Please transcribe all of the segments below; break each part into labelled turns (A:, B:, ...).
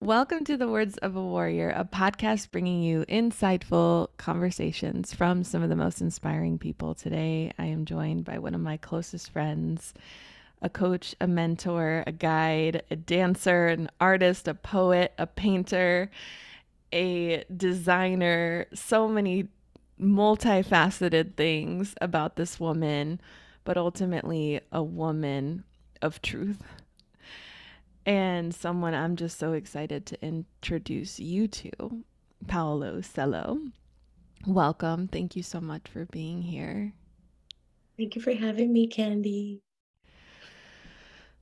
A: Welcome to the Words of a Warrior, a podcast bringing you insightful conversations from some of the most inspiring people. Today, I am joined by one of my closest friends, a coach, a mentor, a guide, a dancer, an artist, a poet, a painter, a designer, so many multifaceted things about this woman, but ultimately a woman of truth and someone I'm just so excited to introduce you to, Paola Ucelo. Welcome. Thank you so much for being here.
B: Thank you for having me, Candy.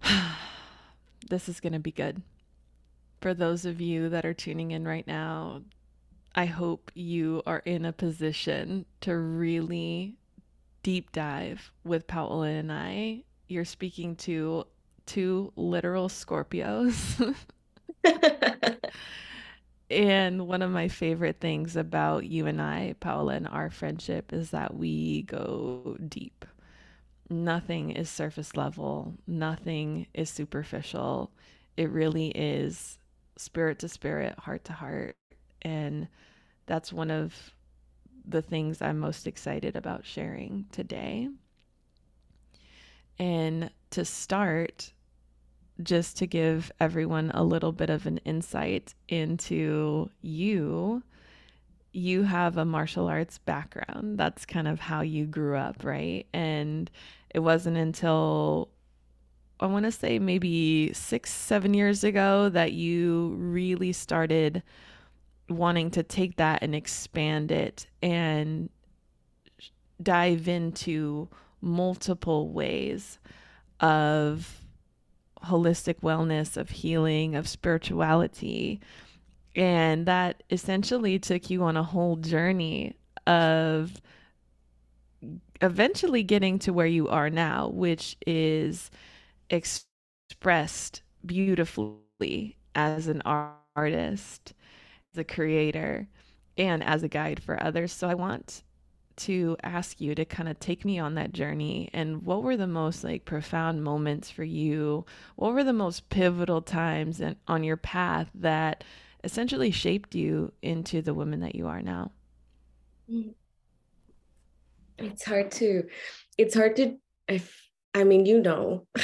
A: this is going to be good. For those of you that are tuning in right now, I hope you are in a position to really deep dive with Paola and I. You're speaking to two literal Scorpios. and one of my favorite things about you and I, Paola, and our friendship is that we go deep. Nothing is surface level, nothing is superficial. It really is spirit to spirit, heart to heart. And that's one of the things I'm most excited about sharing today. And to start, just to give everyone a little bit of an insight into you, you have a martial arts background. That's kind of how you grew up, right? And it wasn't until I want to say maybe six, seven years ago that you really started wanting to take that and expand it and dive into multiple ways of holistic wellness, of healing, of spirituality. And that essentially took you on a whole journey of eventually getting to where you are now, which is expressed beautifully as an artist, as a creator, and as a guide for others. So I want to ask you to kind of take me on that journey and what were the most like profound moments for you? What were the most pivotal times and on your path that essentially shaped you into the woman that you are now?
B: Mm. it's hard to it's hard to if i mean you know.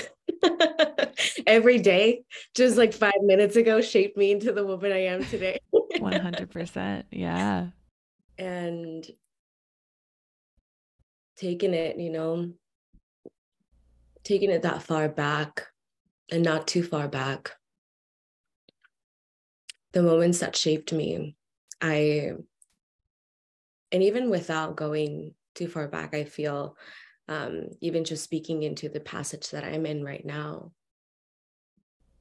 B: Every day just like five minutes ago shaped me into the woman i am today.
A: 100% yeah.
B: And taking it, you know, taking it that far back and not too far back. The moments that shaped me, I, and even without going too far back, I feel, um, even just speaking into the passage that I'm in right now,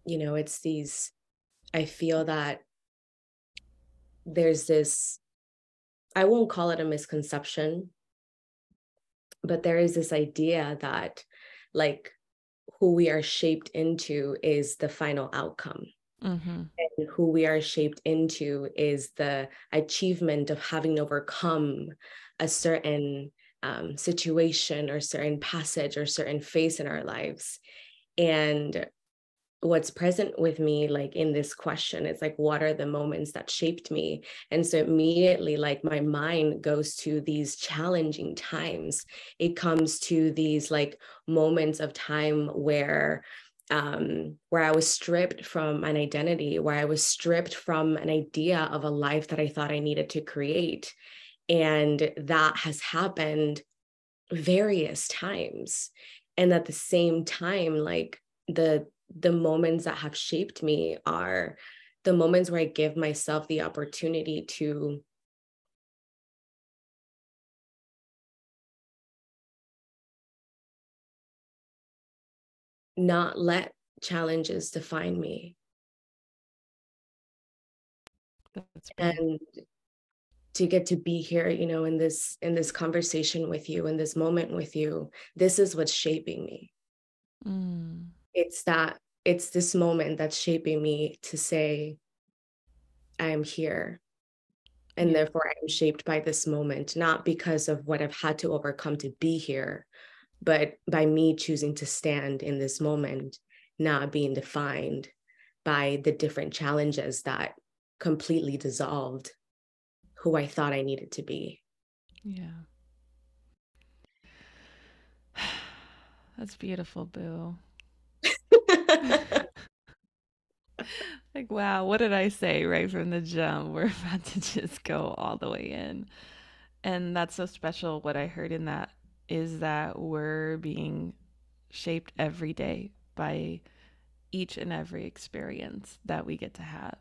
B: you know, it's these, I feel that there's this, I won't call it a misconception, but there is this idea that like who we are shaped into is the final outcome mm-hmm. and who we are shaped into is the achievement of having overcome a certain um, situation or certain passage or certain phase in our lives and what's present with me like in this question is like what are the moments that shaped me? And so immediately like my mind goes to these challenging times. It comes to these like moments of time where um where i was stripped from an identity where i was stripped from an idea of a life that i thought i needed to create. And that has happened various times. And at the same time like the the moments that have shaped me are the moments where I give myself the opportunity to not let challenges define me. and to get to be here you know in this in this conversation with you in this moment with you this is what's shaping me. Mm it's that it's this moment that's shaping me to say i am here and therefore i'm shaped by this moment not because of what i've had to overcome to be here but by me choosing to stand in this moment not being defined by the different challenges that completely dissolved who I thought I needed to be.
A: Yeah. That's beautiful, Boo. like, wow, what did I say right from the jump? We're about to just go all the way in. And that's so special. What I heard in that is that we're being shaped every day by each and every experience that we get to have.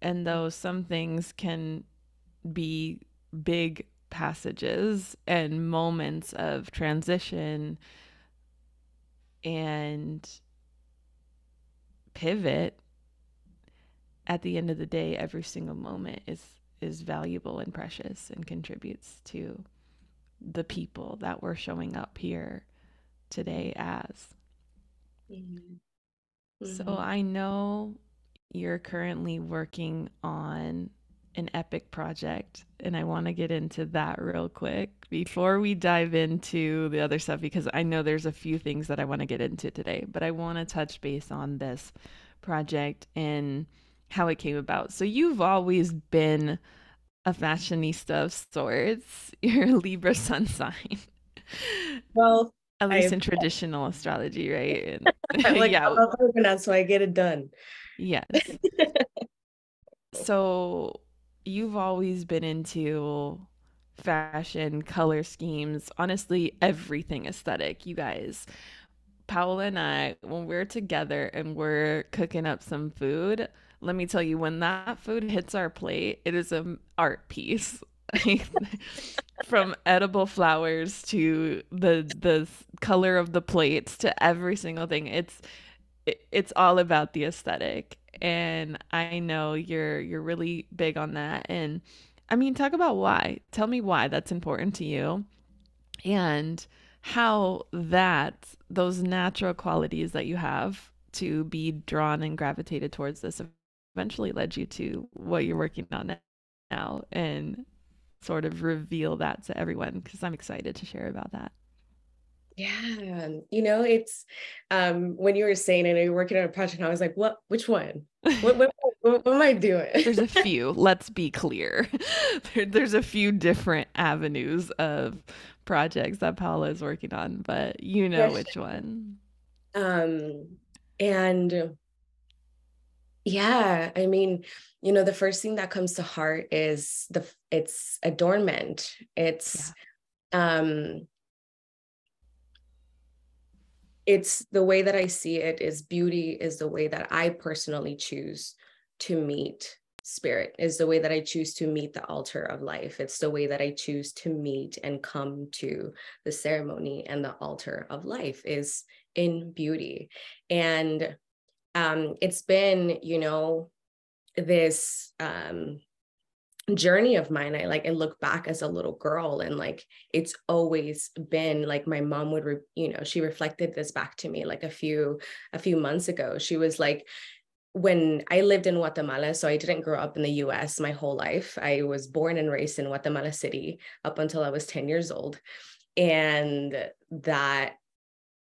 A: And mm. though some things can be big passages and moments of transition and pivot at the end of the day every single moment is is valuable and precious and contributes to the people that we're showing up here today as mm-hmm. so mm-hmm. i know you're currently working on an epic project and I want to get into that real quick before we dive into the other stuff because I know there's a few things that I want to get into today, but I want to touch base on this project and how it came about. So you've always been a fashionista of sorts. You're a Libra sun sign.
B: Well,
A: at least I've... in traditional astrology, right?
B: And, like, yeah. I'm so I get it done.
A: Yes. so you've always been into fashion, color schemes, honestly, everything aesthetic, you guys. Paola and I, when we're together and we're cooking up some food, let me tell you, when that food hits our plate, it is an art piece. From edible flowers to the the color of the plates to every single thing, it's it, it's all about the aesthetic and I know you're you're really big on that and I mean talk about why. Tell me why that's important to you and how that those natural qualities that you have to be drawn and gravitated towards this eventually led you to what you're working on now and sort of reveal that to everyone because I'm excited to share about that.
B: Yeah, you know, it's um when you were saying I know you're working on a project, I was like, what which one? What what, what, what am I doing?
A: there's a few, let's be clear. There, there's a few different avenues of projects that Paola is working on, but you know yes. which one.
B: Um and yeah, I mean, you know, the first thing that comes to heart is the it's adornment. It's yeah. um it's the way that I see it is beauty is the way that I personally choose to meet spirit is the way that I choose to meet the altar of life. It's the way that I choose to meet and come to the ceremony and the altar of life is in beauty. And um, it's been, you know, this um, journey of mine i like i look back as a little girl and like it's always been like my mom would re- you know she reflected this back to me like a few a few months ago she was like when I lived in Guatemala, so I didn't grow up in the US my whole life. I was born and raised in Guatemala City up until I was 10 years old. And that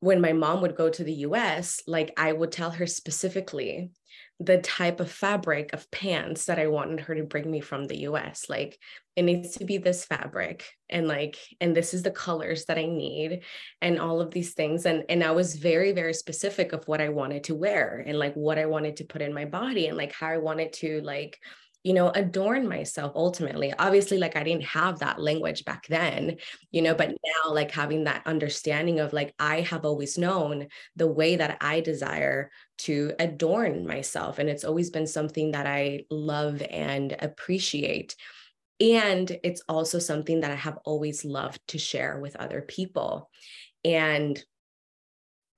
B: when my mom would go to the US, like I would tell her specifically the type of fabric of pants that I wanted her to bring me from the US. Like it needs to be this fabric and like and this is the colors that I need and all of these things and and I was very very specific of what I wanted to wear and like what I wanted to put in my body and like how I wanted to like you know adorn myself ultimately. Obviously like i didn't have that language back then you know but now like having that understanding of like i have always known the way that i desire to adorn myself and it's always been something that i love and appreciate. And it's also something that i have always loved to share with other people. And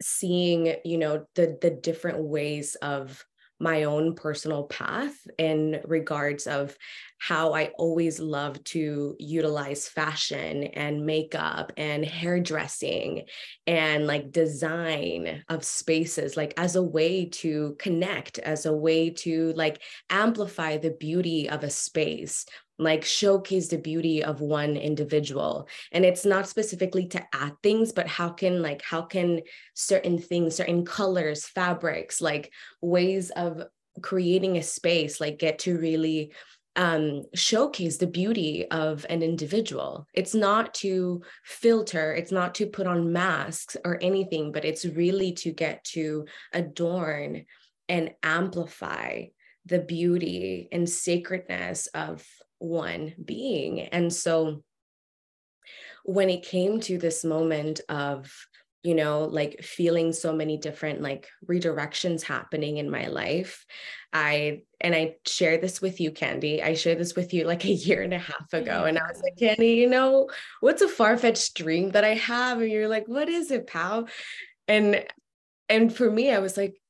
B: seeing you know the the different ways of my own personal path in regards of how I always love to utilize fashion and makeup and hairdressing and like design of spaces, like as a way to connect, as a way to like amplify the beauty of a space like showcase the beauty of one individual. And it's not specifically to add things but how can like how can certain things certain colors fabrics like ways of creating a space like get to really um, showcase the beauty of an individual. It's not to filter, it's not to put on masks or anything, but it's really to get to adorn and amplify the beauty and sacredness of one being. And so when it came to this moment of you know like feeling so many different like redirections happening in my life. I and i share this with you candy. I shared this with you like a year and a half ago and i was like mm-hmm. candy you know what's a far-fetched dream that i have? And you're like what is it pal? And and for me i was like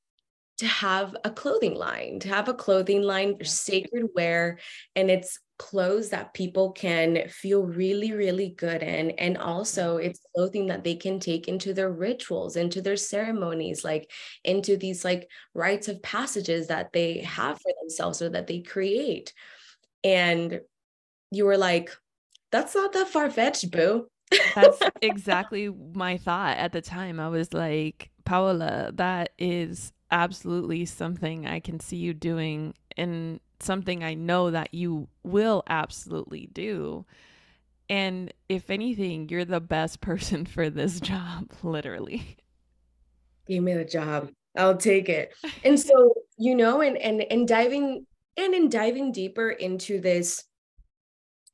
B: to have a clothing line to have a clothing line for sacred wear and it's clothes that people can feel really really good in. And also mm-hmm. it's clothing that they can take into their rituals into their ceremonies like into these like rites of passages that they have for themselves or that they create. And you were like that's not that far-fetched boo.
A: That's exactly my thought at the time. I was like paola that is absolutely something i can see you doing and something I know that you will absolutely do. And if anything, you're the best person for this job, literally.
B: Give me the job. I'll take it. And so, you know, and and and diving and in diving deeper into this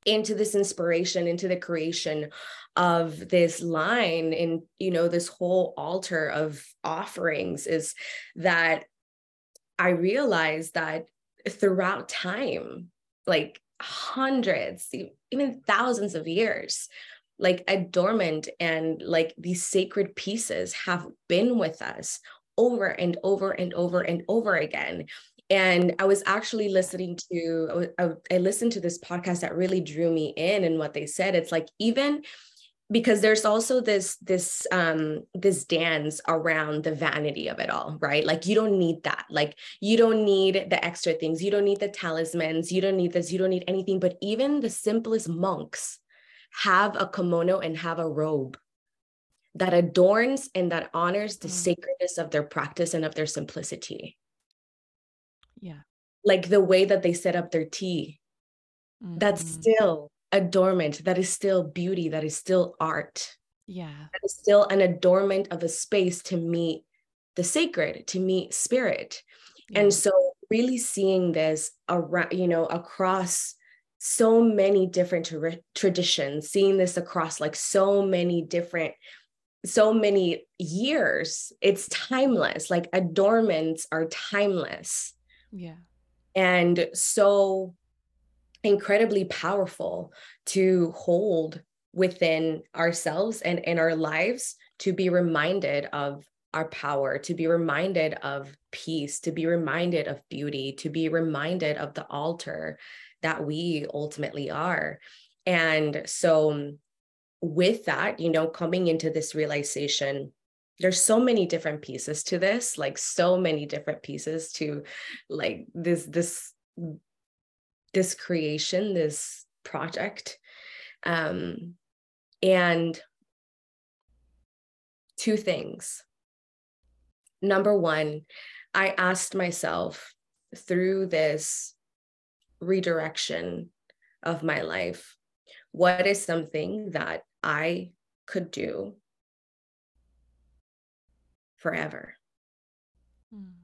B: into this inspiration into the creation of this line in you know this whole altar of offerings is that i realized that throughout time, like hundreds, even thousands of years, like adornment and like these sacred pieces have been with us over and over and over and over again. And I was actually listening to, I listened to this podcast that really drew me in and what they said. It's like, even because there's also this this um this dance around the vanity of it all right? Like you don't need that. Like you don't need the extra things. You don't need the talismans. You don't need this. You don't need anything. But even the simplest monks have a kimono and have a robe that adorns and that honors the mm. sacredness of their practice and of their simplicity.
A: Yeah.
B: Like the way that they set up their tea. Mm-hmm. that's still adornment that is still beauty that is still art.
A: Yeah.
B: That is still an adornment of a space to meet the sacred to meet spirit. Yeah. and so really seeing this around you know across so many different tra- traditions seeing this across like so many different so many years it's timeless. Like adornments are timeless.
A: Yeah.
B: And so incredibly powerful to hold within ourselves and in our lives to be reminded of our power, to be reminded of peace, to be reminded of beauty, to be reminded of the altar that we ultimately are. And so, um, with that, you know, coming into this realization, there's so many different pieces to this, like so many different pieces to like this, this this creation, this project. Um, and two things. Number one, I asked myself through this redirection of my life, what is something that I could do forever? Hmm.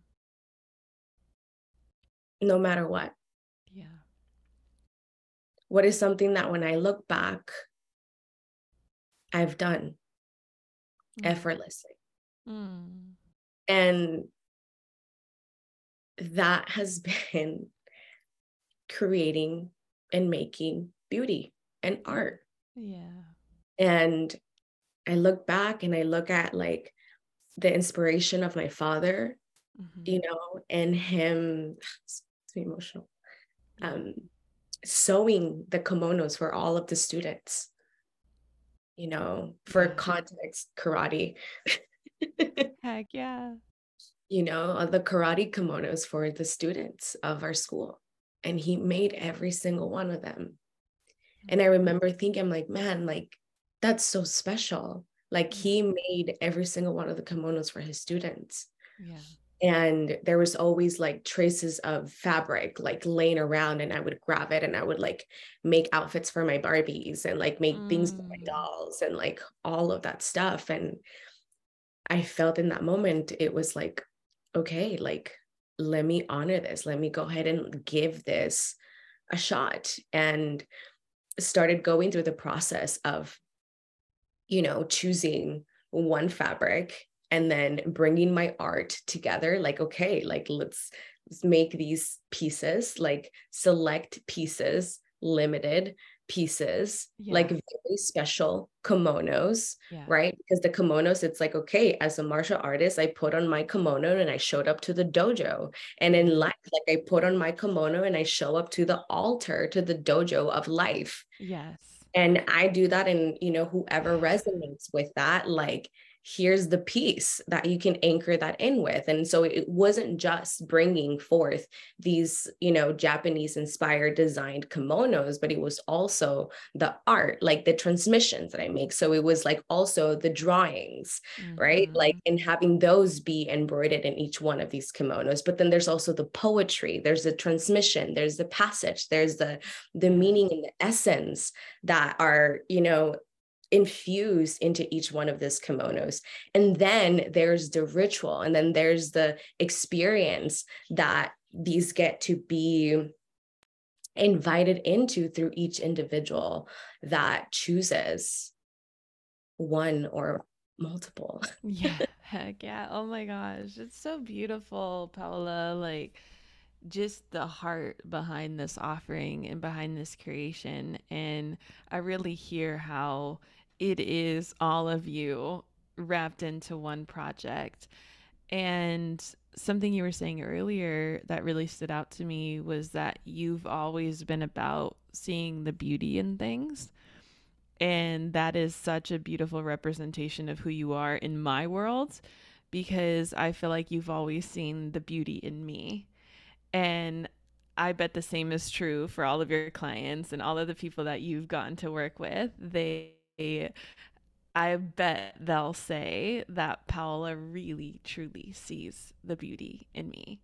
B: No matter what. What is something that when I look back, I've done mm. effortlessly? Mm. And that has been creating and making beauty and art.
A: Yeah.
B: And I look back and I look at like the inspiration of my father, mm-hmm. you know, and him, it's, it's emotional. Um, sewing the kimonos for all of the students. You know for context karate.
A: Heck yeah.
B: You know uh, the karate kimonos for the students of our school. And he made every single one of them. And i mm-hmm. remember thinking I'm like man like that's so special. Like he made every single one of the kimonos for his students.
A: Yeah
B: and there was always like traces of fabric like laying around and i would grab it and i would like make outfits for my barbies and like make mm. things for my mm. dolls and like all of that stuff and i felt in that moment it was like okay like let me honor this let me go ahead and give this a shot and started going through the process of you know choosing one fabric and then bringing my art together like okay like let's, let's make these pieces like select pieces limited pieces yeah. like very special kimonos yeah. right? Because the kimonos it's like okay as a martial artist i put on my kimono and i showed up to the dojo. And in mm-hmm. life like i put on my kimono and i show up to the altar to the dojo of life.
A: Yes.
B: And i do that and you know whoever resonates with that like here's the piece that you can anchor that in with. And so it wasn't just bringing forth these you know japanese inspired designed kimonos but it was also the art like the transmissions that i make. So it was like also the drawings mm-hmm. right like and having those be embroidered in each one of these kimonos. But then there's also the poetry there's the transmission there's the passage there's the the meaning and the essence that are you know infused into each one of these kimonos. And then there's the ritual, and then there's the experience that these get to be invited into through each individual that chooses one or multiple.
A: yeah, heck yeah. Oh my gosh. It's so beautiful, Paola. Like, just the heart behind this offering and behind this creation. And I really hear how it is all of you wrapped into one project. And something you were saying earlier that really stood out to me was that you've always been about seeing the beauty in things. And that is such a beautiful representation of who you are in my world because I feel like you've always seen the beauty in me. And I bet the same is true for all of your clients and all of the people that you've gotten to work with. They I bet they'll say that Paola really truly sees the beauty in me.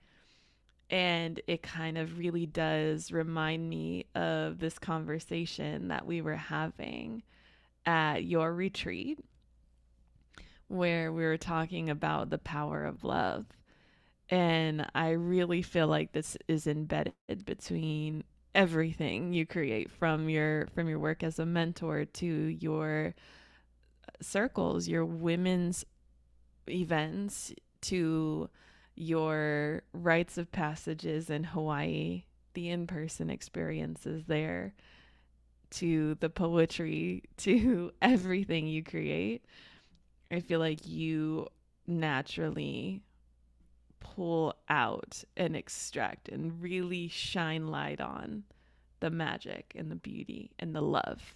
A: And it kind of really does remind me of this conversation that we were having at your retreat, where we were talking about the power of love. And I really feel like this is embedded between everything you create from your from your work as a mentor to your uh, circles, your women's events to your rites of passages in Hawaii, the in-person experiences there to the poetry to everything you create. I feel like you naturally pull out and extract and really shine light on the magic and the beauty and the love.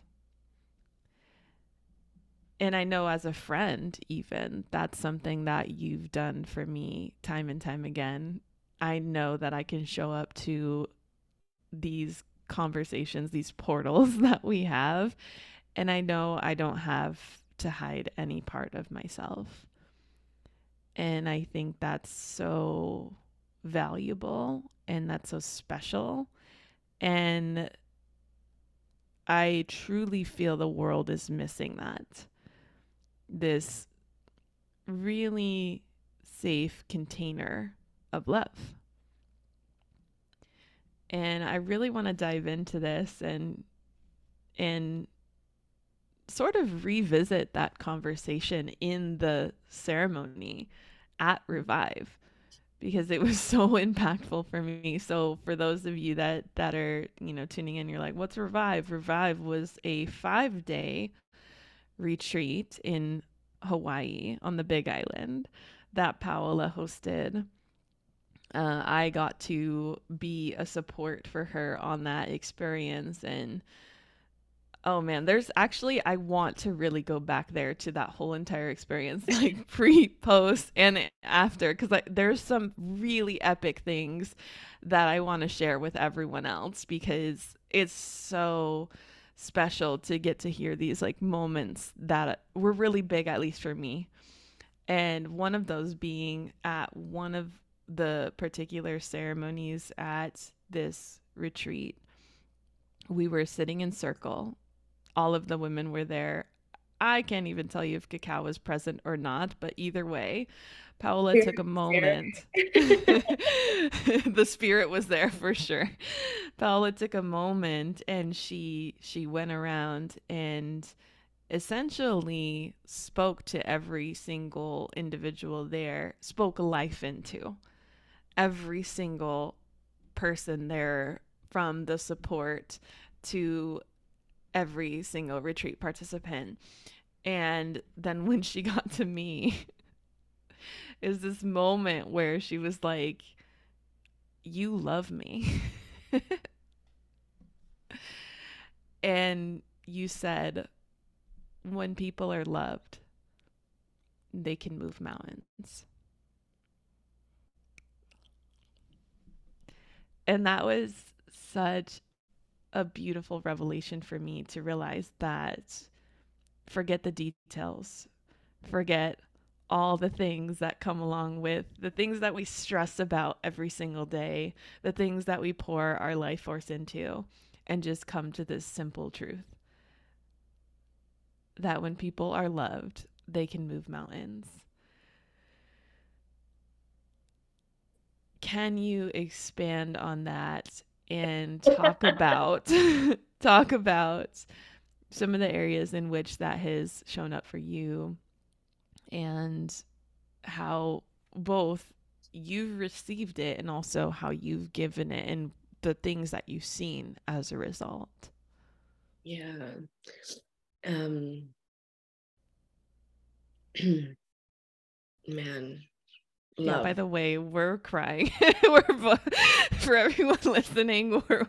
A: And I know as a friend, even, that's something that you've done for me time and time again. I know that I can show up to these conversations, these portals that we have, and I know I don't have to hide any part of myself. And I think that's so valuable and that's so special. And I truly feel the world is missing that. This really safe container of love. And I really want to dive into this and and sort of revisit that conversation in the ceremony at Revive because it was so impactful for me. So for those of you that that are, you know, tuning in, you're like, "What's Revive?" Revive was a 5-day retreat in Hawaii on the Big Island that Paola hosted. Uh, I got to be a support for her on that experience and Oh man, there's actually I want to really go back there to that whole entire experience, like pre, post, and after, because there's some really epic things that I want to share with everyone else because it's so special to get to hear these like moments that were really big, at least for me. And one of those being at one of the particular ceremonies at this retreat, we were sitting in circle. All of the women were there. I can't even tell you if cacao was present or not, but either way, Paola took a moment. the spirit was there for sure. Paola took a moment and she she went around and essentially spoke to every single individual there, spoke life into every single person there from the support to every single retreat participant. And then when she got to me, is this moment where she was like, You love me. and you said, When people are loved, they can move mountains. And that was such a beautiful revelation for me to realize that forget the details, forget all the things that come along with the things that we stress about every single day, the things that we pour our life force into, and just come to this simple truth that when people are loved, they can move mountains. Can you expand on that and talk about talk about some of the areas in which that has shown up for you and how both you've received it and also how you've given it and the things that you've seen as a result.
B: Yeah. Um man,
A: Love. Yeah, by the way, we're crying. we're for everyone listening, we're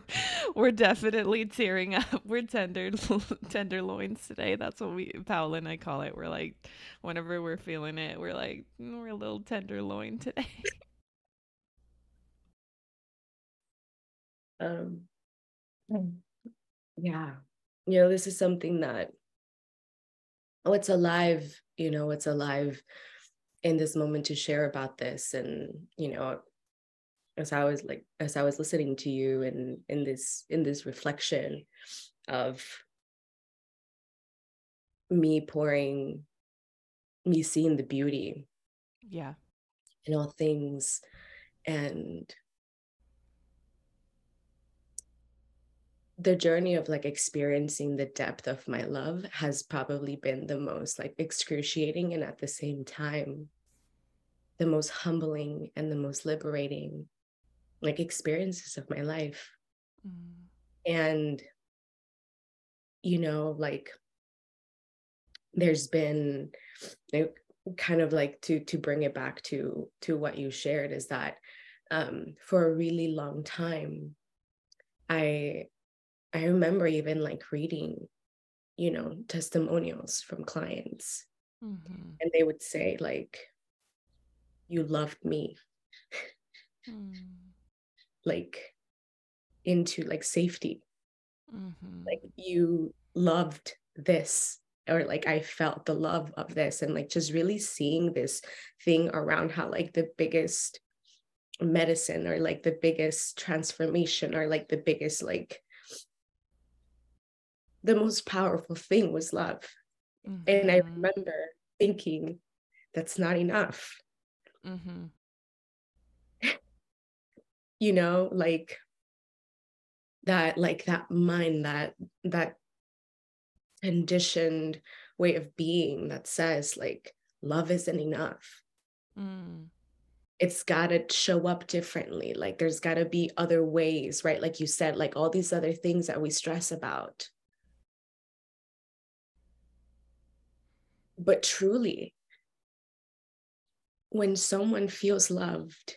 A: we're definitely tearing up. We're tender tenderloins today. That's what we Paola and I call it. We're like whenever we're feeling it, we're like mm, we're a little tenderloin today.
B: um yeah. You know, this is something that oh, it's alive, you know, it's alive in this moment to share about this and you know as i was like as i was listening to you and in this in this reflection of me pouring me seeing the beauty
A: yeah.
B: in all things and the journey of like experiencing the depth of my love has probably been the most like excruciating and at the same time the most humbling and the most liberating like experiences of my life mm. and you know like there's been like, kind of like to to bring it back to to what you shared is that um for a really long time i I remember even like reading, you know, testimonials from clients. Mm-hmm. And they would say, like, you loved me. Mm. like into like safety. Mm-hmm. Like you loved this or like I felt the love of this and like just really seeing this thing around how like the biggest medicine or like the biggest transformation or like the biggest like the most powerful thing was love. Mm-hmm. And I mm-hmm. remember thinking, that's not enough. Mm-hmm. you know, like that, like that mind, that, that conditioned way of being that says, like, love isn't enough. Mm it's got to show up differently. Like there's got to be other ways, right? Like you said, like all these other things that we stress about. But truly, when someone feels loved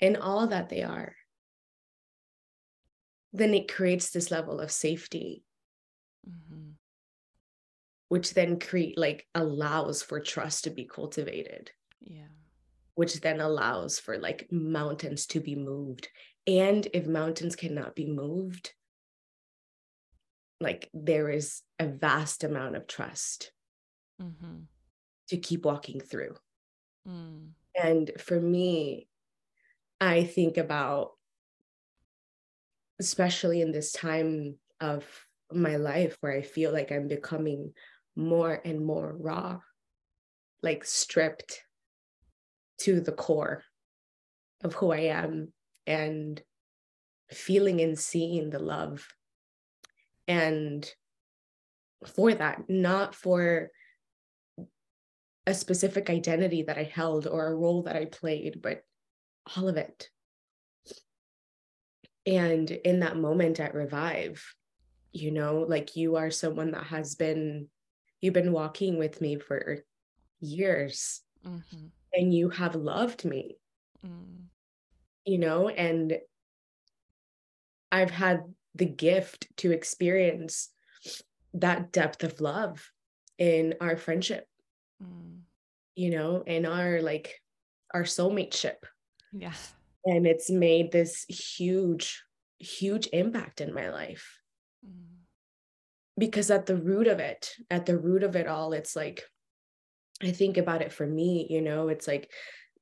B: in all that they are, then it creates this level of safety, mm-hmm. which then create like allows for trust to be cultivated.
A: Yeah.
B: Which then allows for like mountains to be moved. And if mountains cannot be moved, like there is a vast amount of trust mm-hmm. To keep walking through. Mm. And for me, I think about, especially in this time of my life where I feel like I'm becoming more and more raw, like stripped to the core of who I am and feeling and seeing the love. And for that, not for a specific identity that I held or a role that I played, but all of it. And in that moment at Revive, you know, like you are someone that has been, you've been walking with me for years mm-hmm. and you have loved me, mm. you know, and I've had the gift to experience that depth of love in our friendship, mm. You know, in our like our soulmate ship.
A: Yeah.
B: And it's made this huge, huge impact in my life. Mm. Because at the root of it, at the root of it all, it's like, I think about it for me, you know, it's like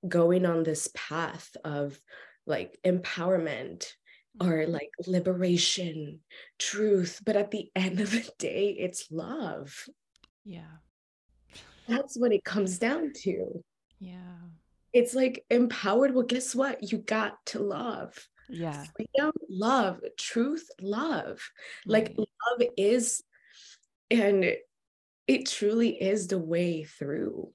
B: going on this path of like empowerment or mm-hmm. like liberation, truth. But at the end of the day, it's love.
A: Yeah.
B: That's what it comes down to.
A: Yeah.
B: It's like empowered. Well, guess what? You got to love.
A: Yeah.
B: Freedom, love, truth, love. Right. Like love is, and it truly is the way through.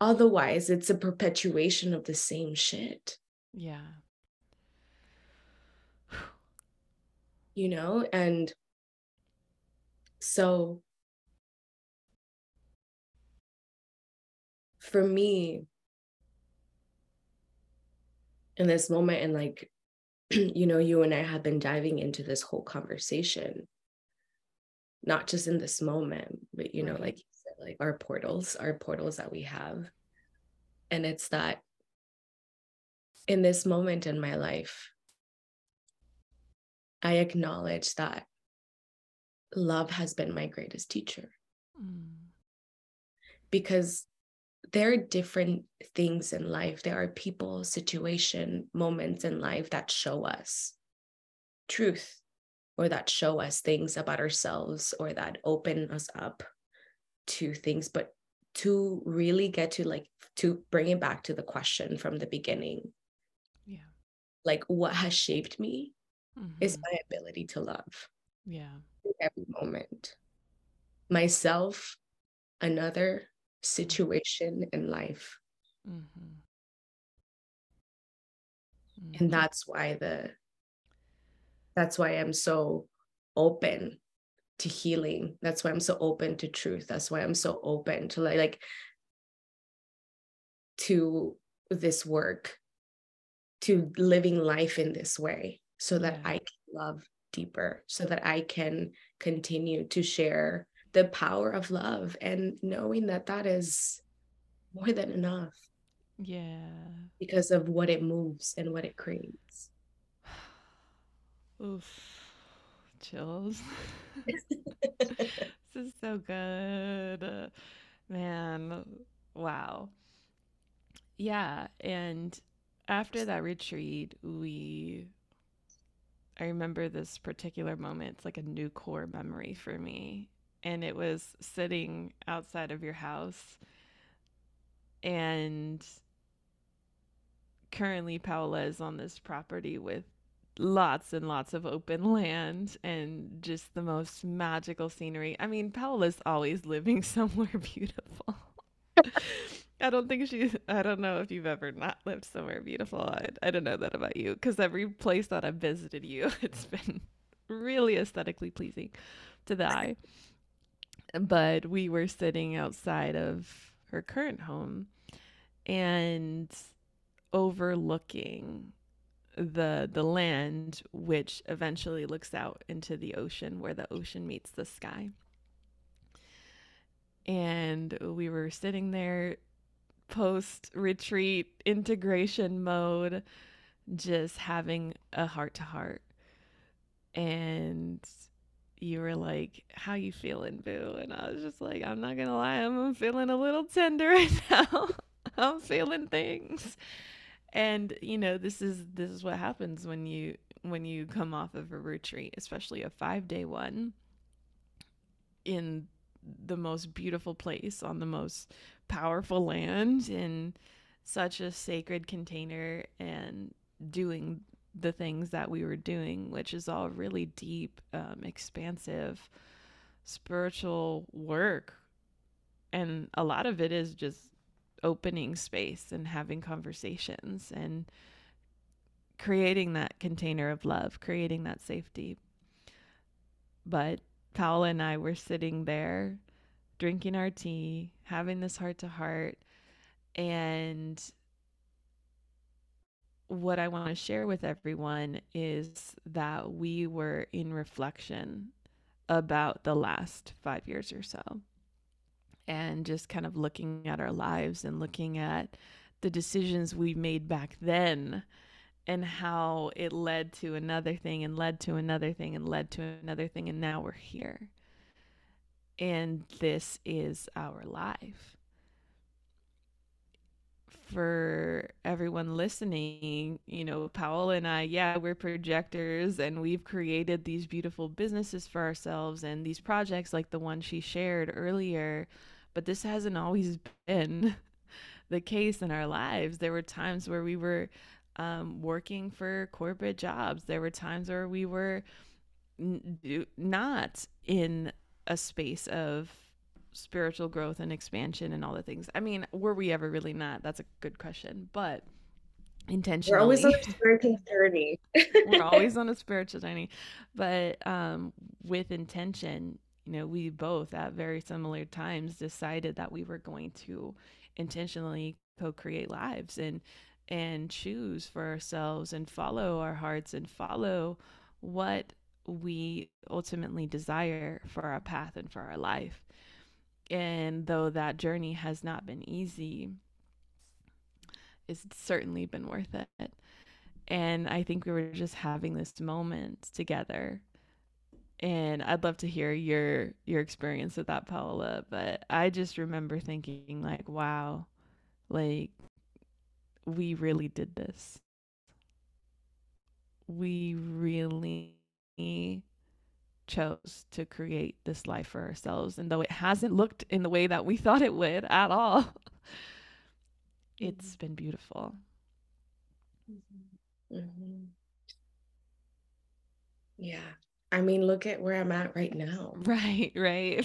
B: Otherwise, it's a perpetuation of the same shit.
A: Yeah.
B: you know? And so for me, in this moment, and like, you know, you and I have been diving into this whole conversation, not just in this moment, but, you know, like you said, like our portals, our portals that we have. And it's that in this moment in my life, I acknowledge that love has been my greatest teacher. Mm. Because there are different things in life. There are people, situation, moments in life that show us truth or that show us things about ourselves or that open us up to things. But to really get to like, to bring it back to the question from the beginning.
A: Yeah.
B: Like, what has shaped me? mm-hmm. is my ability to love.
A: Yeah.
B: Every moment. Myself, another situation in life. Mm-hmm. Mm-hmm. And that's why the that's why I'm so open to healing. That's why I'm so open to truth. That's why I'm so open to like, like to this work, to living life in this way so that yeah. I can love deeper, so that I can continue to share the power of love and knowing that that is more than enough.
A: Yeah.
B: Because of what it moves and what it creates.
A: Oof. Chills. this is so good. Man, wow. Yeah, and after that retreat, we I remember this particular moment. It's like a new core memory for me. And it was sitting outside of your house. And currently, Paola is on this property with lots and lots of open land and just the most magical scenery. I mean, Paola's always living somewhere beautiful. I don't think she's. I don't know if you've ever not lived somewhere beautiful. I, I don't know that about you because every place that I've visited you, it's been really aesthetically pleasing to the eye. But we were sitting outside of her current home and overlooking the the land which eventually looks out into the ocean where the ocean meets the sky and we were sitting there post retreat integration mode, just having a heart to heart. And you were like, How you feeling, boo? And I was just like, I'm not gonna lie, I'm feeling a little tender right now. I'm feeling things. And you know, this is this is what happens when you when you come off of a retreat, especially a 5-day one in the most beautiful place on the most powerful land in such a sacred container and doing the things that we were doing, which is all really deep, um, expansive, spiritual work. And a lot of it is just opening space and having conversations and creating that container of love, creating that safety. But Paola and I were sitting there drinking our tea, having this heart to heart, and what I want to share with everyone is that we were in reflection about the last five years or so. And just kind of looking at our lives and looking at the decisions we made back then and how it led to another thing and led to another thing and led to another thing. And now we're here. And this is our life for everyone listening, you know, Paola and I, yeah, we're projectors and we've created these beautiful businesses for ourselves and these projects like the one she shared earlier. But this hasn't always been the case in our lives. There were times where we were um, working for corporate jobs, there were times where we were n- not in a space of spiritual growth and expansion and all the things. I mean, were we ever really not? That's a good question. But intentionally.
B: We're always on a spiritual journey.
A: we're always on a spiritual journey. But um, with intention, you know, we both at very similar times decided that we were going to intentionally co-create lives and and choose for ourselves and follow our hearts and follow what we ultimately desire for our path and for our life. And though that journey has not been easy, it's certainly been worth it. And I think we were just having this moment together. And I'd love to hear your your experience with that, Paola. But I just remember thinking like, wow, like we really did this. We really chose to create this life for ourselves. And though it hasn't looked in the way that we thought it would at all, it's mm-hmm. been beautiful.
B: Mm-hmm. Mm-hmm. Yeah. I mean, look at where I'm at right now.
A: Right, right.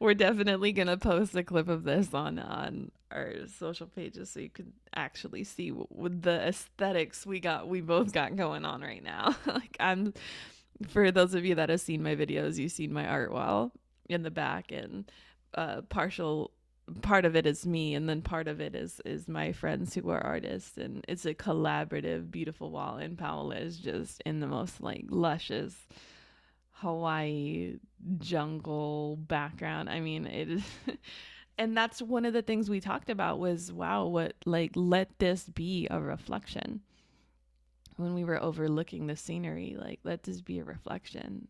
A: We're definitely gonna post a clip of this on on our social pages so you can actually see with the aesthetics we got we both got going on right now. like I'm for those of you that have seen my videos, you've seen my art wall in the back, and uh, partial part of it is me, and then part of it is is my friends who are artists, and it's a collaborative, beautiful wall. And Paola is just in the most like luscious Hawaii jungle background. I mean, it is. and that's one of the things we talked about was wow what like let this be a reflection when we were overlooking the scenery, like let this be a reflection.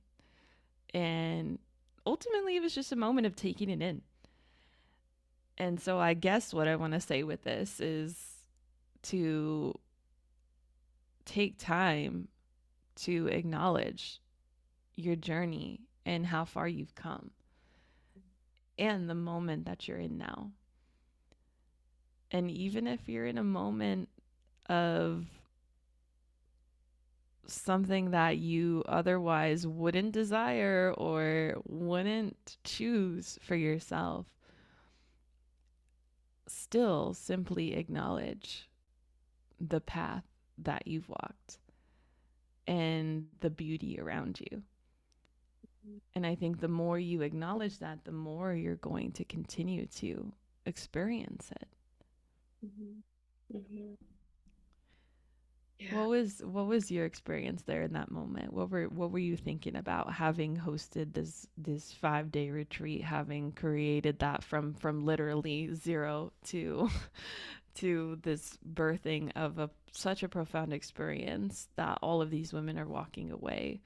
A: And ultimately, it was just a moment of taking it in. And so, I guess what I want to say with this is to take time to acknowledge your journey and how far you've come and the moment that you're in now. And even if you're in a moment of something that you otherwise wouldn't desire or wouldn't choose for yourself, still simply acknowledge the path that you've walked and the beauty around you. And I think the more you acknowledge that, the more you're going to continue to experience it. Mm-hmm. Mm-hmm. Yeah. What was what was your experience there in that moment? What were what were you thinking about having hosted this this 5-day retreat, having created that from from literally zero to to this birthing of a such a profound experience that all of these women are walking away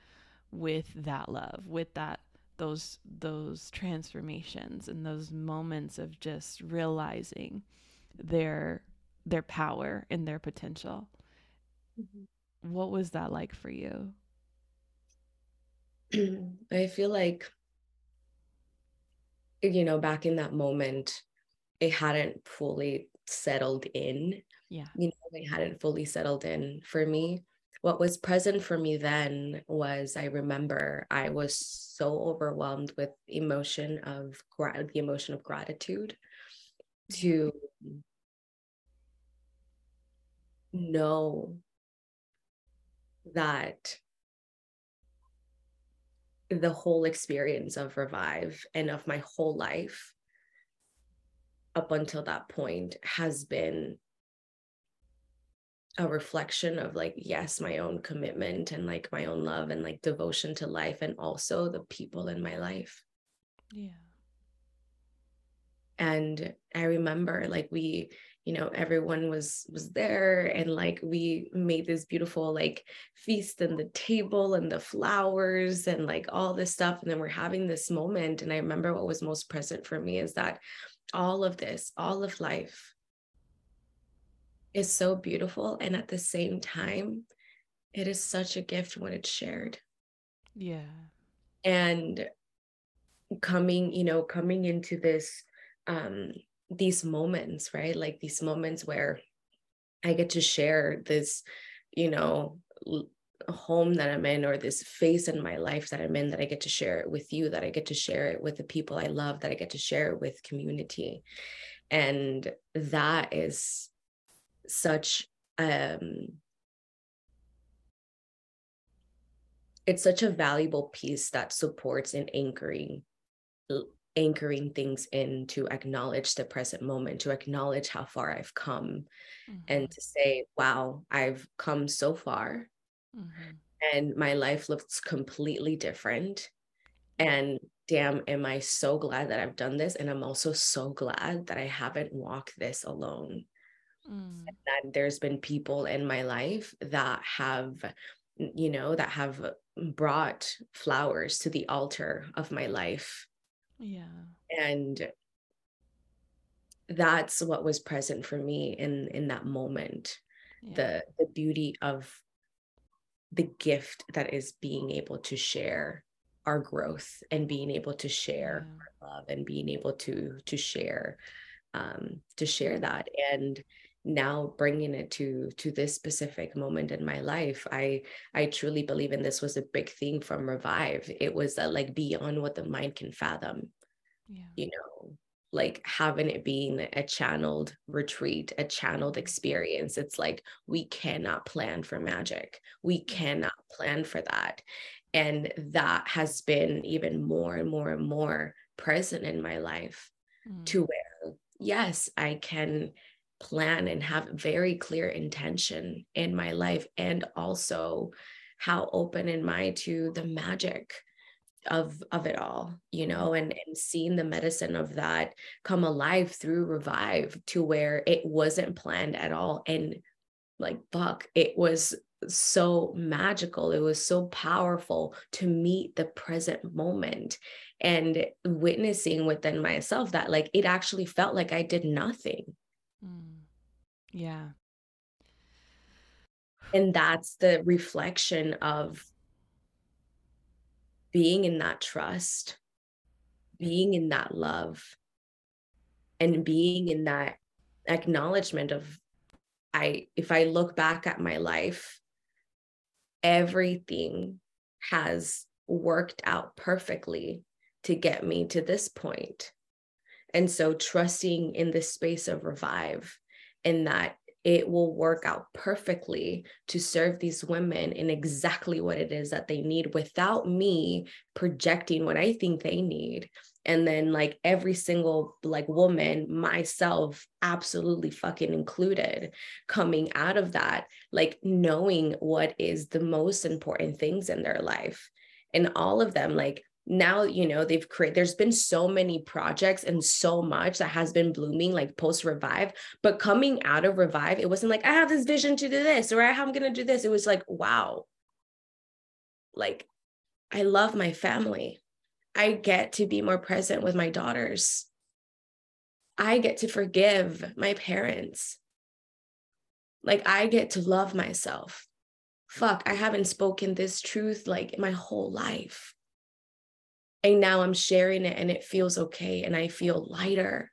A: with that love, with that those those transformations and those moments of just realizing their their power and their potential. Mm-hmm. What was that like for you?
B: I feel like you know, back in that moment, it hadn't fully settled in.
A: Yeah.
B: You know, it hadn't fully settled in for me. What was present for me then was I remember I was so overwhelmed with emotion of the emotion of gratitude to know that the whole experience of revive and of my whole life up until that point has been a reflection of like yes my own commitment and like my own love and like devotion to life and also the people in my life.
A: Yeah.
B: And i remember like we you know everyone was was there and like we made this beautiful like feast and the table and the flowers and like all this stuff and then we're having this moment and i remember what was most present for me is that all of this all of life is so beautiful and at the same time it is such a gift when it's shared.
A: Yeah.
B: And coming you know coming into this um these moments, right? Like these moments where I get to share this, you know, home that I'm in or this phase in my life that I'm in that I get to share it with you, that I get to share it with the people I love, that I get to share it with community. And that is such um it's such a valuable piece that supports and anchoring anchoring things in to acknowledge the present moment, to acknowledge how far I've come, mm-hmm. and to say, wow, I've come so far. Mm-hmm. And my life looks completely different. And damn, am I so glad that I've done this. And I'm also so glad that I haven't walked this alone. Mm. That there's been people in my life that have, you know, that have brought flowers to the altar of my life
A: yeah.
B: And that's what was present for me in in that moment. Yeah. The the beauty of the gift that is being able to share our growth and being able to share yeah. our love and being able to to share um to share that and now bringing it to to this specific moment in my life i i truly believe in this was a big thing from revive. It was that like beyond what the mind can fathom.
A: Yeah.
B: you know like having it being a channeled retreat a channeled experience it's like we cannot plan for magic. We cannot plan for that. And that has been even more and more and more present in my life mm. to where yes i can plan and have very clear intention in my life and also how open am i to the magic of of it all you know mm-hmm. and and seeing the medicine of that come alive through revive to where it wasn't planned at all. And like fuck it was so magical. It was so powerful to meet the present moment and witnessing within myself that like it actually felt like i did nothing
A: mm. Yeah.
B: And that's the reflection of being in that trust, being in that love, and being in that acknowledgement of I if I look back at my life, everything has worked out perfectly to get me to this point. And so trusting in this space of revive and that it will work out perfectly to serve these women in exactly what it is that they need without me projecting what I think they need. And then, like every single like woman, myself absolutely fucking included, coming out of that, like knowing what is the most important things in their life. And all of them, like now you know they've created there's been so many projects and so much that has been blooming like post revive but coming out of revive it wasn't like i have this vision to do this or i'm going to do this it was like wow like i love my family i get to be more present with my daughters I get to forgive my parents. Like I get to love myself. Fuck, I haven't spoken this truth like my whole life. And now I'm sharing it and it feels okay and I feel lighter.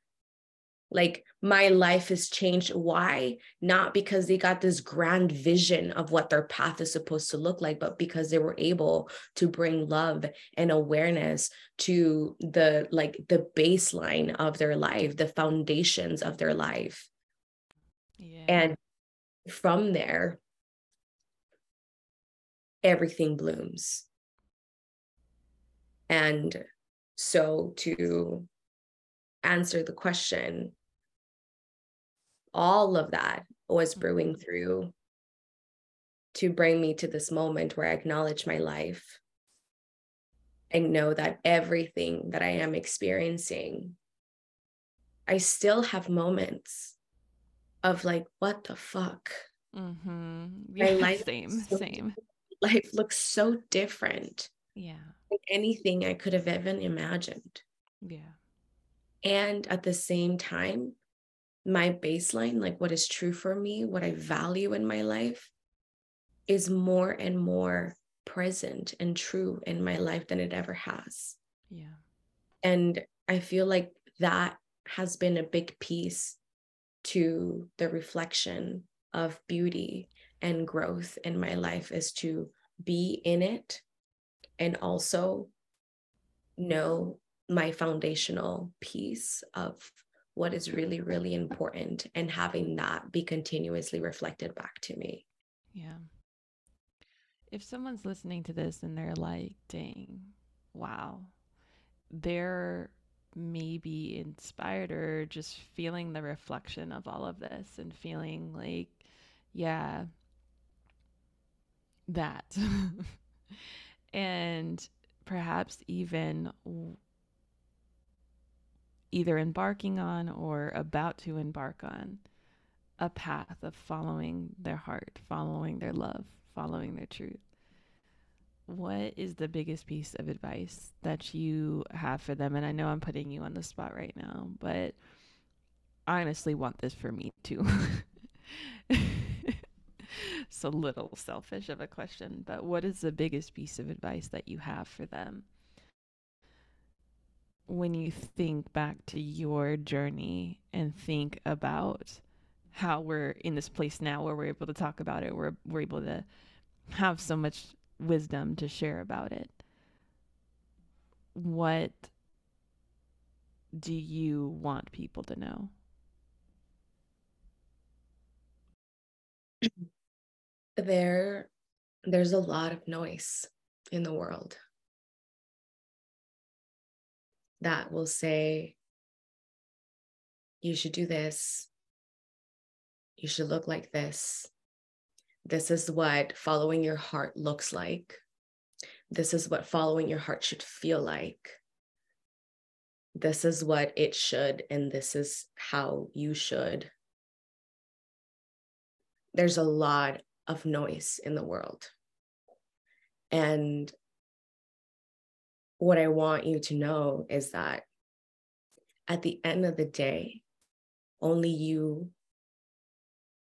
B: Like my life has changed. Why? Not because they got this grand vision of what their path is supposed to look like, but because they were able to bring love and awareness to the like the baseline of their life, the foundations of their life. Yeah. And from there, everything blooms. And so to answer the question, all of that was brewing mm-hmm. through to bring me to this moment where I acknowledge my life and know that everything that I am experiencing, I still have moments of like, what the fuck? Mm-hmm. Yeah, my life same, so, same. Life looks so different.
A: Yeah.
B: Like anything I could have even imagined.
A: Yeah.
B: And at the same time, my baseline, like what is true for me, what I value in my life, is more and more present and true in my life than it ever has.
A: Yeah.
B: And I feel like that has been a big piece to the reflection of beauty and growth in my life is to be in it and also know my foundational piece of what is really, really important and having that be continuously reflected back to me.
A: Yeah. If someone's listening to this and they're like, dang, wow, they're maybe inspired or just feeling the reflection of all of this and feeling like, yeah, that. and perhaps even either embarking on or about to embark on a path of following their heart, following their love, following their truth. What is the biggest piece of advice that you have for them? And I know I'm putting you on the spot right now, but I honestly want this for me too. it's a little selfish of a question, but what is the biggest piece of advice that you have for them when you think back to your journey and think about how we're in this place now where we're able to talk about it, we're, we're able to have so much wisdom to share about it. What do you want people to know?
B: There there's a lot of noise in the world. that will say, you should do this. You should look like this. This is what following your heart looks like. This is what following your heart should feel like. This is what it should, and this is how you should. There's a lot of noise in the world. And what I want you to know is that at the end of the day, only you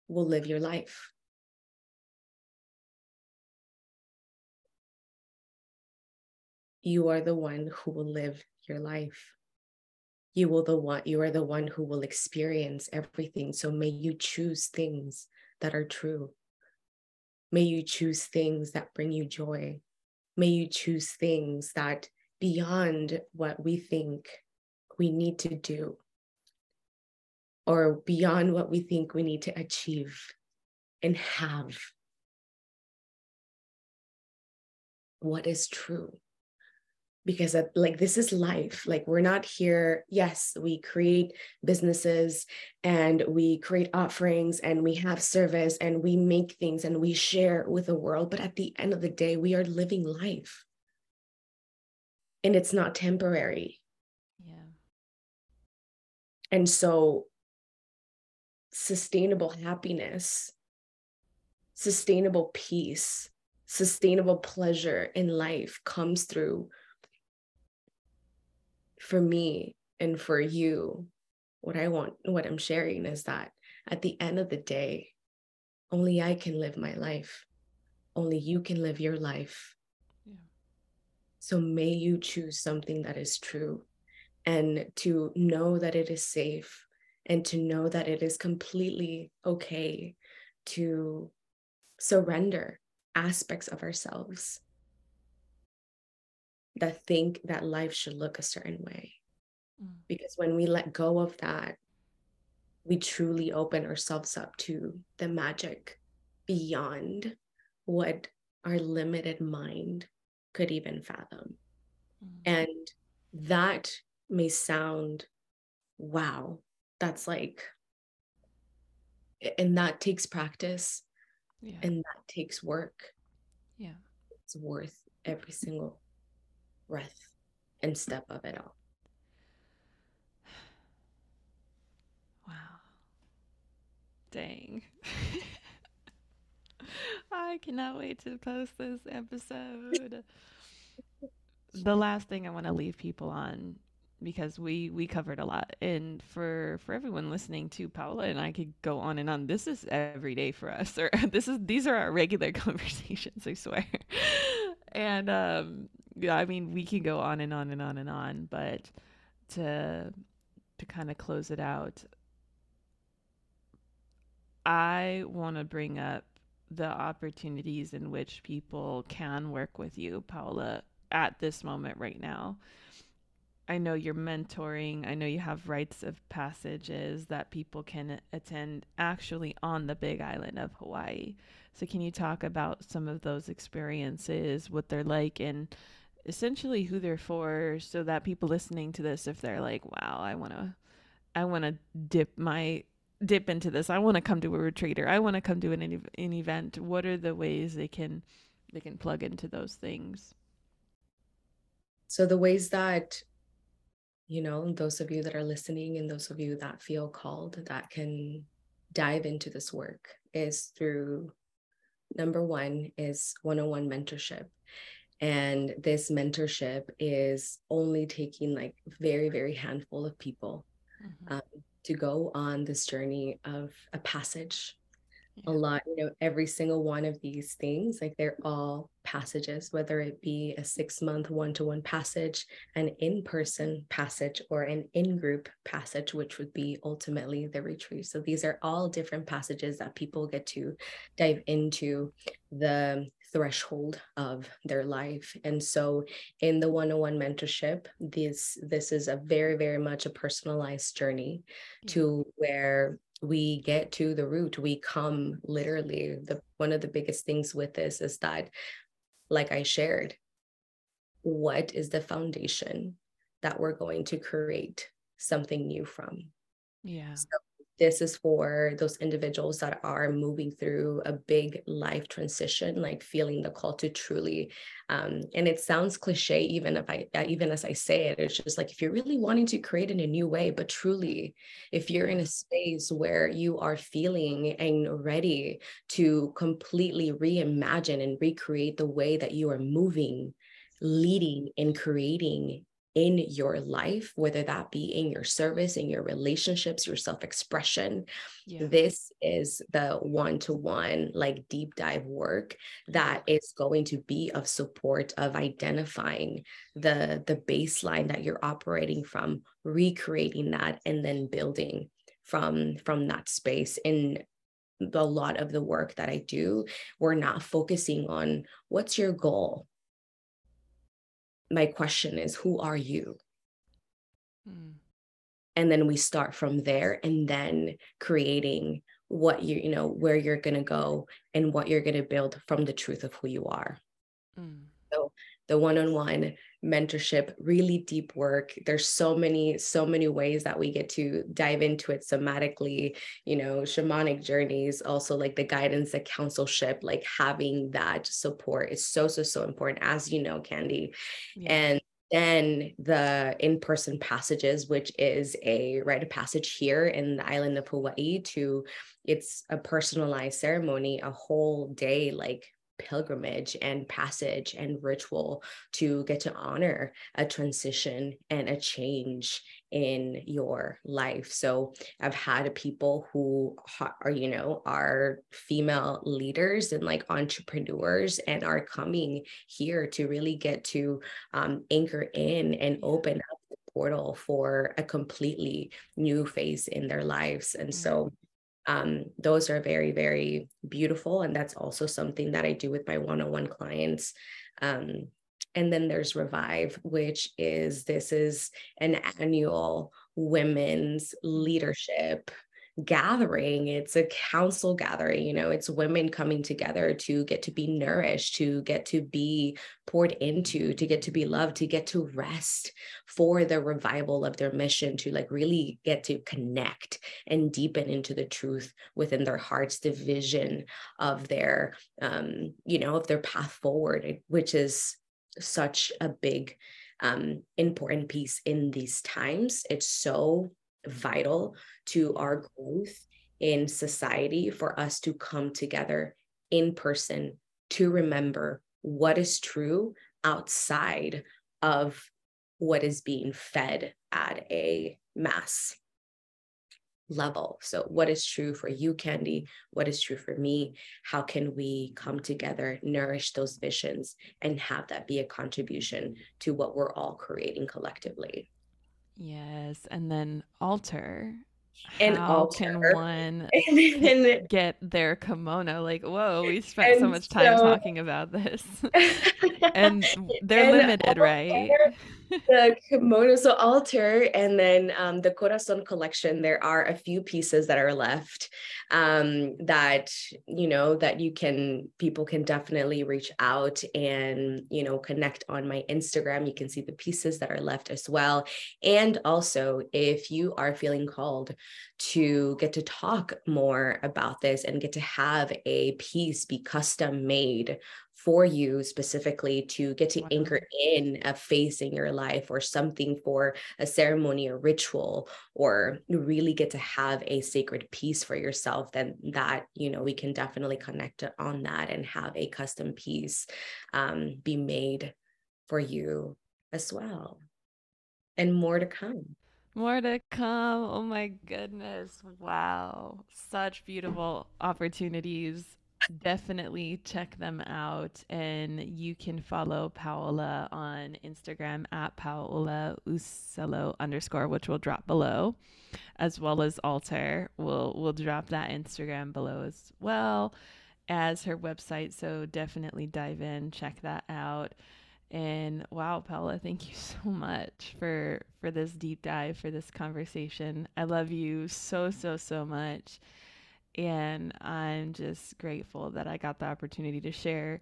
B: will live your life. You are the one who will live your life. You will the one you are the one who will experience everything. So may you choose things that are true. May you choose things that bring you joy. May you choose things that beyond what we think we need to do or beyond what we think we need to achieve and have. What is true? Because like this is life. Like we're not here. Yes, we create businesses and we create offerings and we have service and we make things and we share with the world. But at the end of the day, we are living life and it's not temporary.
A: Yeah.
B: And so sustainable happiness, sustainable peace, sustainable pleasure in life comes through for me and for you what I want, what I'm sharing is that at the end of the day, only I can live my life. Only you can live your life. Yeah. So may you choose something that is true and to know that it is safe and to know that it is completely okay to surrender aspects of ourselves that think that life should look a certain way. Mm. Because when we let go of that, we truly open ourselves up to the magic beyond what our limited mind could even fathom. Mm. And that may sound, wow, that's like, and that takes practice yeah. and that takes work.
A: Yeah.
B: It's worth every single breath and step of it all.
A: Wow. Dang. I cannot wait to post this episode. the last thing I want to leave people on because we we covered a lot and for for everyone listening to Paola and I could go on and on this is every day for us or this is these are our regular conversations I swear and um I mean we can go on and on and on and on but to to kind of close it out I want to bring up the opportunities in which people can work with you Paola at this moment right now I know you're mentoring. I know you have rites of passages that people can attend actually on the big island of Hawaii. So, can you talk about some of those experiences, what they're like, and essentially who they're for, so that people listening to this, if they're like, "Wow, I want to, I want to dip my dip into this. I want to come to a retreat or I want to come to an an event." What are the ways they can they can plug into those things?
B: So the ways that you know, those of you that are listening and those of you that feel called that can dive into this work is through number one is one-on-one mentorship and this mentorship is only taking like very very handful of people mm-hmm. um, to go on this journey of a passage. A lot you know every single one of these things like they're all passages whether it be a six month one-to-one passage an in-person passage or an in-group passage which would be ultimately the retreat. So these are all different passages that people get to dive into the threshold of their life. And so in the one-on-one mentorship this this is a very very much a personalized journey yeah. to where we get to the root. We come literally the one of the biggest things with this is that like i shared what is the foundation that we're going to create something new from?
A: Yeah. So
B: this is for those individuals that are moving through a big life transition like feeling the call to truly um, and it sounds cliche even if i even as i say it it's just like if you're really wanting to create in a new way but truly if you're in a space where you are feeling and ready to completely reimagine and recreate the way that you are moving leading and creating in your life, whether that be in your service, in your relationships, your self expression. Yeah. This is the one to one, like deep dive work that is going to be of support of identifying the, the baseline that you're operating from, recreating that, and then building from from that space in a lot of the work that I do, we're not focusing on what's your goal? My question is who are you mm. and then we start from there and then creating what you you know where you're going to go and what you're going to build from the truth of who you are mm. The one-on-one mentorship really deep work there's so many so many ways that we get to dive into it somatically you know shamanic journeys also like the guidance the counselship like having that support is so so so important as you know candy yeah. and then the in-person passages which is a rite of passage here in the island of hawaii to it's a personalized ceremony a whole day like pilgrimage and passage and ritual to get to honor a transition and a change in your life. So I've had people who are, you know, are female leaders and like entrepreneurs and are coming here to really get to um, anchor in and open up the portal for a completely new phase in their lives. And so um, those are very, very beautiful. And that's also something that I do with my one on one clients. Um, and then there's Revive, which is this is an annual women's leadership gathering it's a council gathering you know it's women coming together to get to be nourished to get to be poured into to get to be loved to get to rest for the revival of their mission to like really get to connect and deepen into the truth within their hearts the vision of their um you know of their path forward which is such a big um important piece in these times. It's so vital to our mm-hmm. growth in society for us to come together in person to remember what is true outside of what is being fed at a mass level. So, what is true for you, Candy? What is true for me? How can we come together, nourish those visions, and have that be a contribution to what we're all creating collectively?
A: Yes, and then altar.
B: And
A: How
B: altar.
A: can one
B: And then
A: get their kimono? Like, whoa, we spent so much time
B: so
A: talking about this. And they're
B: and
A: limited, right?
B: The kimono, so altar, and then um, the Corazon collection. There are a few pieces that are left um, that you know that you can people can definitely reach out and you know connect on my Instagram. You can see the pieces that are left as well, and also if you are feeling called to get to talk more about this and get to have a piece be custom made for you specifically to get to
A: Wow.
B: anchor in a phase in your life or something for a ceremony or ritual or really get to have a sacred piece for yourself then that you know we can definitely connect on that and have a custom piece um, be made for you as well and more to come
A: More to come. Oh my goodness. Wow. Such beautiful opportunities. Definitely check them out. And you can follow Paola on Instagram at Paola Ucelo underscore, which will drop below, as well as Altar. We'll we'll drop that Instagram below as well as her website. So definitely dive in, check that out. And wow, Paola, thank you so much for for this deep dive, for this conversation. I love you so so so much, and I'm just grateful that I got the opportunity to share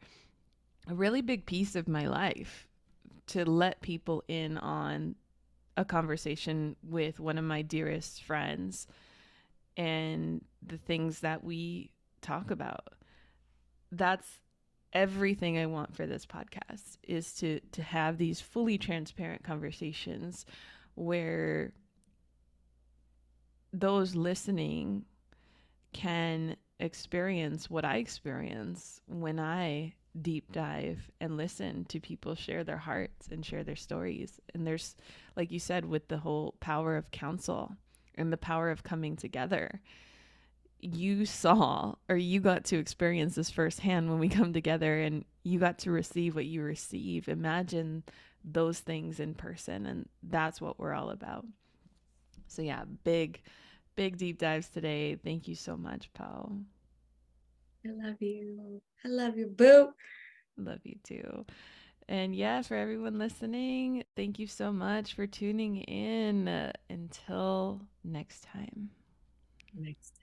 A: a really big piece of my life to let people in on a conversation with one of my dearest friends and the things that we talk about. That's everything I want for this podcast is to to have these fully transparent conversations where those listening can experience what I experience when I deep dive and listen to people share their hearts and share their stories. And there's, like you said, with the whole power of counsel and the power of coming together you saw or you got to experience this firsthand when we come together and you got to receive what you receive. Imagine those things in person, and that's what we're all about. So, yeah, big, big deep dives today. Thank you so much, Pao.
B: i love you i love you boo
A: Love you too. And yeah, for everyone listening, thank you so much for tuning in. Uh, until next time.
B: next